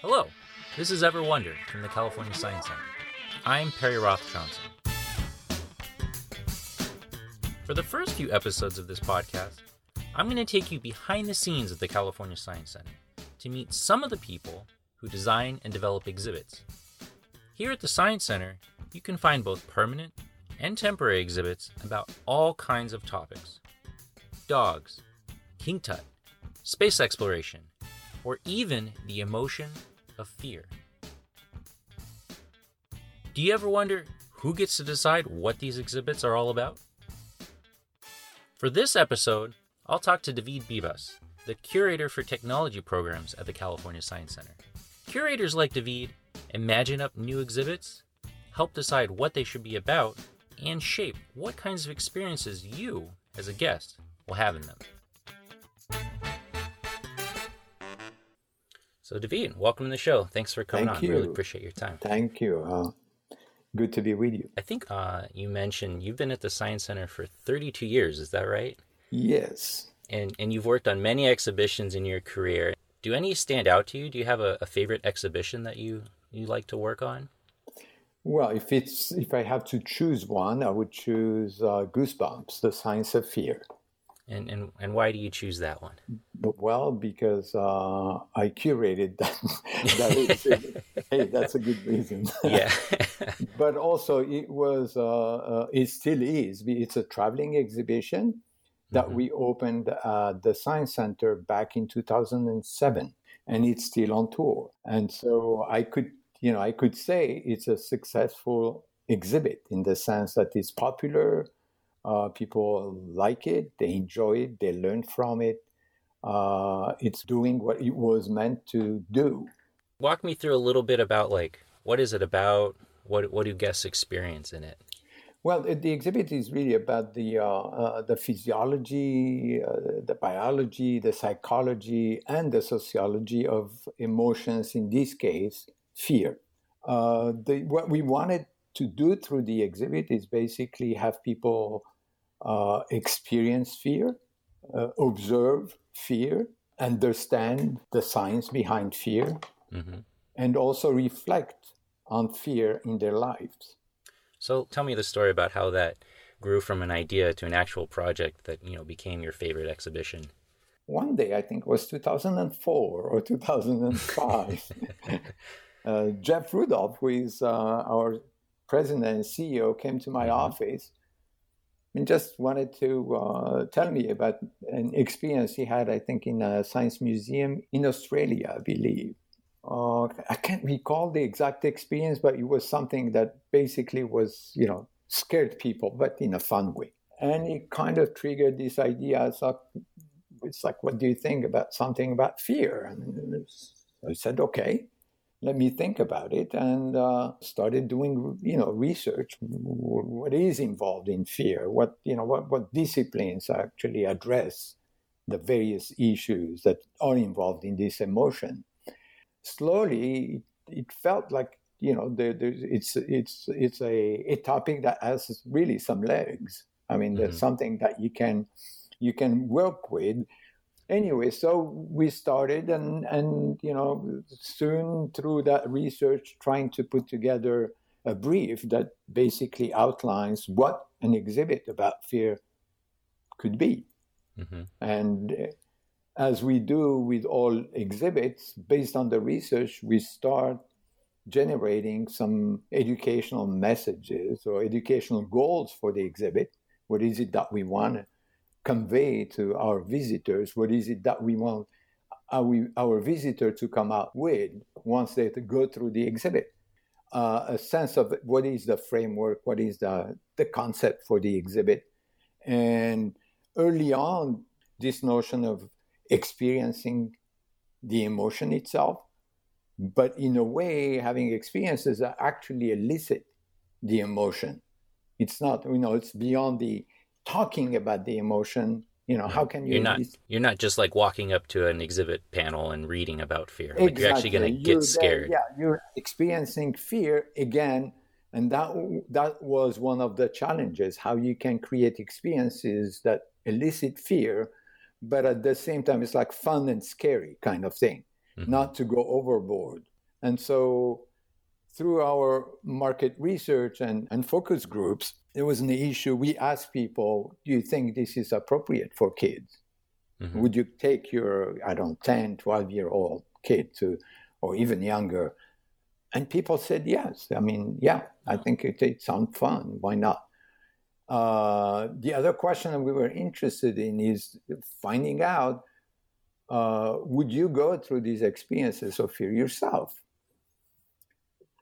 Hello, this is Ever Wonder from the California Science Center. I'm Perry Roth Johnson. For the first few episodes of this podcast, I'm going to take you behind the scenes of the California Science Center to meet some of the people who design and develop exhibits. Here at the Science Center, you can find both permanent and temporary exhibits about all kinds of topics dogs, king tut, space exploration, or even the emotion of fear. Do you ever wonder who gets to decide what these exhibits are all about? For this episode, I'll talk to David Bibas, the curator for technology programs at the California Science Center. Curators like David imagine up new exhibits, help decide what they should be about, and shape what kinds of experiences you, as a guest, will have in them. So, David, welcome to the show. Thanks for coming Thank on. you. Really appreciate your time. Thank you. Uh, good to be with you. I think uh, you mentioned you've been at the Science Center for 32 years. Is that right? Yes. And and you've worked on many exhibitions in your career. Do any stand out to you? Do you have a, a favorite exhibition that you you like to work on? Well, if it's if I have to choose one, I would choose uh, Goosebumps: The Science of Fear. And and and why do you choose that one? Well, because uh, I curated that. that hey, that's a good reason. Yeah. but also, it was uh, uh, it still is. It's a traveling exhibition that Mhm. we opened at the Science Center back in 2007, and it's still on tour. And so I could, you know, I could say it's a successful exhibit in the sense that it's popular. Uh, people like it, they enjoy it, they learn from it. Uh, it's doing what it was meant to do. Walk me through a little bit about like what is it about? What what do guests experience in it? Well, the exhibit is really about the uh, uh, the physiology, uh, the biology, the psychology, and the sociology of emotions. In this case, fear. Uh, the, what we wanted to do through the exhibit is basically have people uh, experience fear, uh, observe fear, understand the science behind fear, hmm and also reflect on fear in their lives. So tell me the story about how that grew from an idea to an actual project that you know became your favorite exhibition. one day, I think it was 2004 or 2005, uh, Jeff Rudolph, who is uh, our president and CEO, came to my Mhm. office and just wanted to uh, tell me about an experience he had, I think, in a science museum in Australia, I believe. Uh, I can't recall the exact experience, but it was something that basically was, you know, scared people, but in a fun way. And it kind of triggered this idea. I thought, it's like, what do you think about something about fear? And I said, okay, let me think about it, and uh, started doing, you know, research. What is involved in fear? What you know, what what disciplines actually address the various issues that are involved in this emotion? Slowly, it felt like you know, there, there's, it's it's it's a, a topic that has really some legs. I mean, there's Mhm. something that you can you can work with anyway so we started and and you know soon through that research trying to put together a brief that basically outlines what an exhibit about fear could be. Hmm and uh, as we do with all exhibits based on the research we start generating some educational messages or educational goals for the exhibit. What is it that we want convey to our visitors what is it that we want our, our visitor to come out with once they go through the exhibit. Uh, a sense of what is the framework what is the, the concept for the exhibit. And early on this notion of experiencing the emotion itself but in a way having experiences that actually elicit the emotion. It's not you know it's beyond the talking about the emotion you know how can you You're not you're not just like walking up to an exhibit panel and reading about fear. Like you're actually going to get scared. yeah, you're experiencing fear again, and that that was one of the challenges: how you can create experiences that elicit fear, but at the same time, it's like fun and scary kind of thing. mm-hmm. not to go overboard. And so through our market research and, and focus groups, there was an issue. We asked people, do you think this is appropriate for kids? Mm-hmm. Would you take your, I don't know, 10, 12 year old kid to, or even younger? And people said yes. I mean, yeah, I think it, it sounds fun. Why not? Uh, the other question that we were interested in is finding out uh, would you go through these experiences of fear yourself?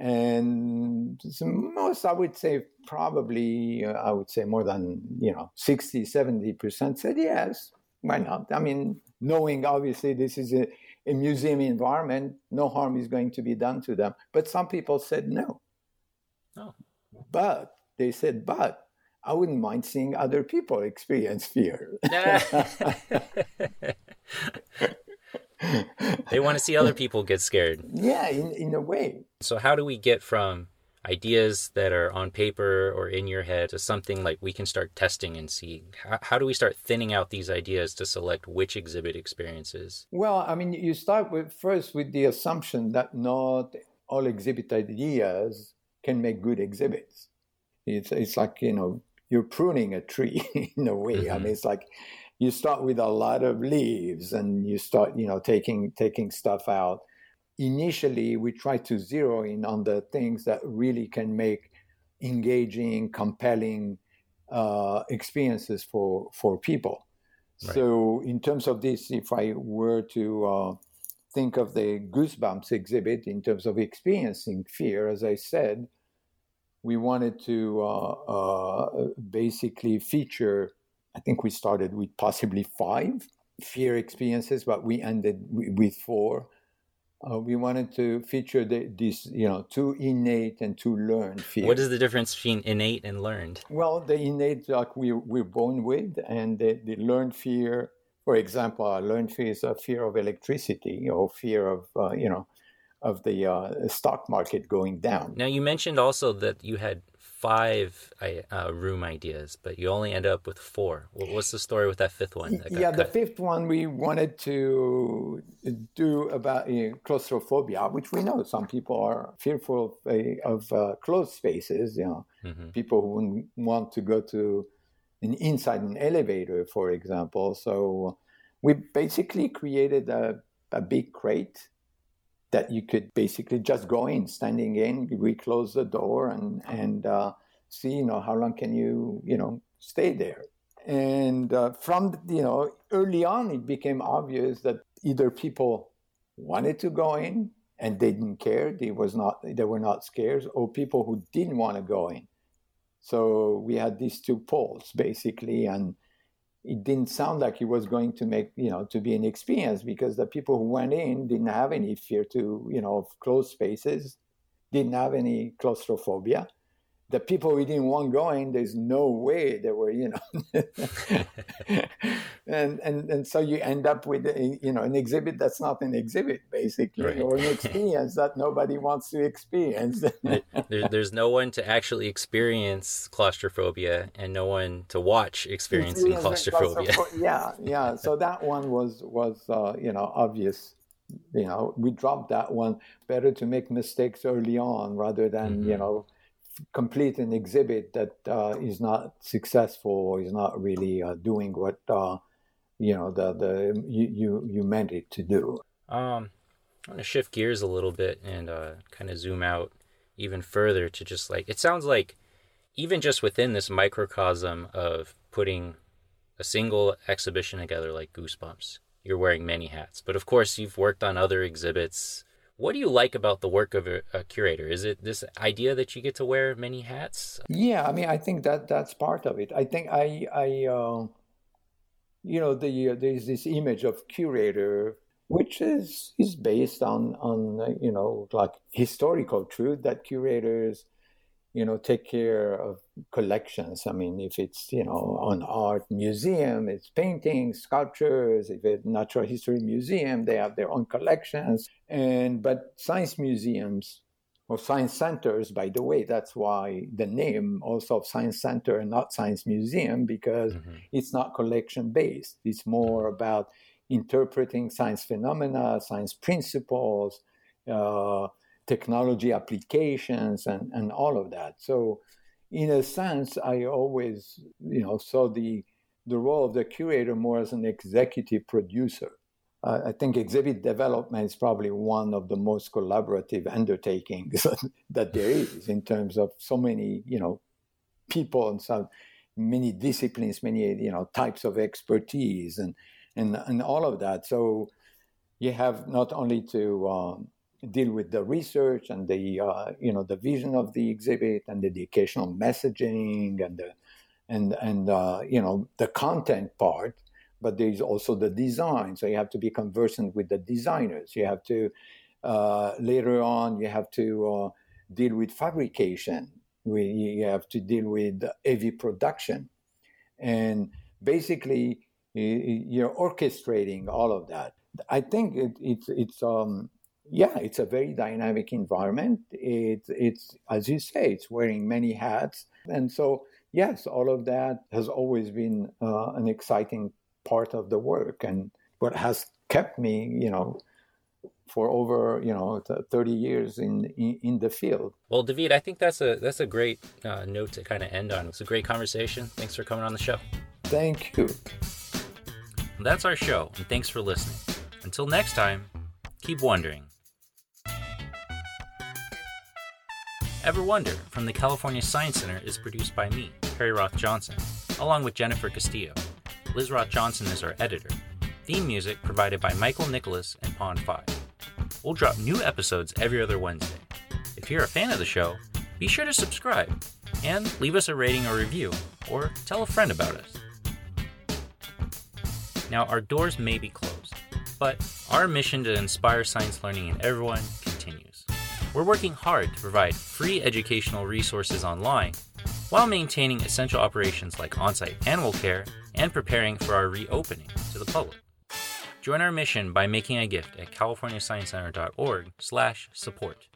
And most, I would say, probably, uh, I would say more than, you know, 60, 70% said yes. Why not? I mean, knowing obviously this is a, a museum environment, no harm is going to be done to them. But some people said no. Oh. But they said, but I wouldn't mind seeing other people experience fear. they want to see other people get scared. Yeah, in, in a way. So, how do we get from ideas that are on paper or in your head to something like we can start testing and see? How, how do we start thinning out these ideas to select which exhibit experiences? Well, I mean, you start with first with the assumption that not all exhibit ideas can make good exhibits. It's, it's like, you know, you're pruning a tree in a way. Mm-hmm. I mean, it's like you start with a lot of leaves and you start, you know, taking taking stuff out. Initially, we try to zero in on the things that really can make engaging, compelling uh, experiences for for people. Right. So, in terms of this, if I were to uh, think of the Goosebumps exhibit in terms of experiencing fear, as I said, we wanted to uh, uh, basically feature. I think we started with possibly five fear experiences, but we ended with four. Uh, we wanted to feature the, these, you know, two innate and two learned fears. What is the difference between innate and learned? Well, the innate, like we we're born with, and the, the learned fear. For example, a learned fear is a fear of electricity or fear of, uh, you know, of the uh, stock market going down. Now, you mentioned also that you had five uh, room ideas, but you only end up with four. What's the story with that fifth one? That yeah, cut? the fifth one we wanted to do about you know, claustrophobia, which we know some people are fearful of, of uh, closed spaces. You know, mm-hmm. people who want to go to an inside an elevator, for example. So we basically created a, a big crate that you could basically just go in, standing in, we close the door and and uh, see, you know, how long can you, you know, stay there. And uh, from you know, early on, it became obvious that either people wanted to go in and they didn't care, they was not, they were not scared, or people who didn't want to go in. So we had these two poles basically, and it didn't sound like it was going to make you know to be an experience because the people who went in didn't have any fear to you know of closed spaces didn't have any claustrophobia the people who didn't want going, there's no way they were, you know. and, and and so you end up with a, you know an exhibit that's not an exhibit basically, right. or an experience that nobody wants to experience. there, there's no one to actually experience claustrophobia, and no one to watch experiencing claustrophobia. yeah, yeah. So that one was was uh, you know obvious you know we dropped that one better to make mistakes early on rather than mm-hmm. you know complete an exhibit that uh, is not successful or is not really uh, doing what uh, you know the the you, you you meant it to do. Um, I want to shift gears a little bit and uh, kind of zoom out even further to just like it sounds like even just within this microcosm of putting a single exhibition together like Goosebumps, you're wearing many hats. But of course, you've worked on other exhibits what do you like about the work of a, a, curator? Is it this idea that you get to wear many hats? Yeah, I mean, I think that that's part of it. I think I, I, uh, you know, the uh, there's this image of curator, which is is based on on uh, you know like historical truth that curators you know take care of collections. I mean if it's you know an art museum it's paintings sculptures if it's natural history museum they have their own collections. And but science museums or science centers by the way that's why the name also of science center and not science museum because mm-hmm. it's not collection based. It's more about interpreting science phenomena, science principles, uh, technology applications, and, and all of that. So, in a sense, I always, you know, saw the the role of the curator more as an executive producer. Uh, I think exhibit development is probably one of the most collaborative undertakings that there is in terms of so many, you know, people and so many disciplines, many you know types of expertise, and and and all of that. So you have not only to um, deal with the research and the uh, you know the vision of the exhibit and the educational messaging and the and and uh, you know the content part but there's also the design. So you have to be conversant with the designers. You have to uh, later on you have to uh, deal with fabrication. We, you have to deal with heavy production. And basically you're orchestrating all of that. I think it, it's it's um yeah it's a very dynamic environment. It's it's as you say it's wearing many hats. And so yes, all of that has always been uh, an exciting part of the work. And what has kept me, you know, for over you know 30 years in, in, in the field. Well david i think that's a that's a great uh, note to kind of end on. It's a great conversation. Thanks for coming on the show. Thank you. That's our show and thanks for listening. Until next time keep wondering Ever Wonder from the California Science Center is produced by me, Perry Roth Johnson, along with Jennifer Castillo. Liz Roth Johnson is our editor. Theme music provided by Michael Nicholas and Pond 5. We'll drop new episodes every other Wednesday. If you're a fan of the show, be sure to subscribe and leave us a rating or review, or tell a friend about us. Now, our doors may be closed, but our mission to inspire science learning in everyone we're working hard to provide free educational resources online while maintaining essential operations like on site animal care and preparing for our reopening to the public. Join our mission by making a gift at californiasciencecenter.org/support.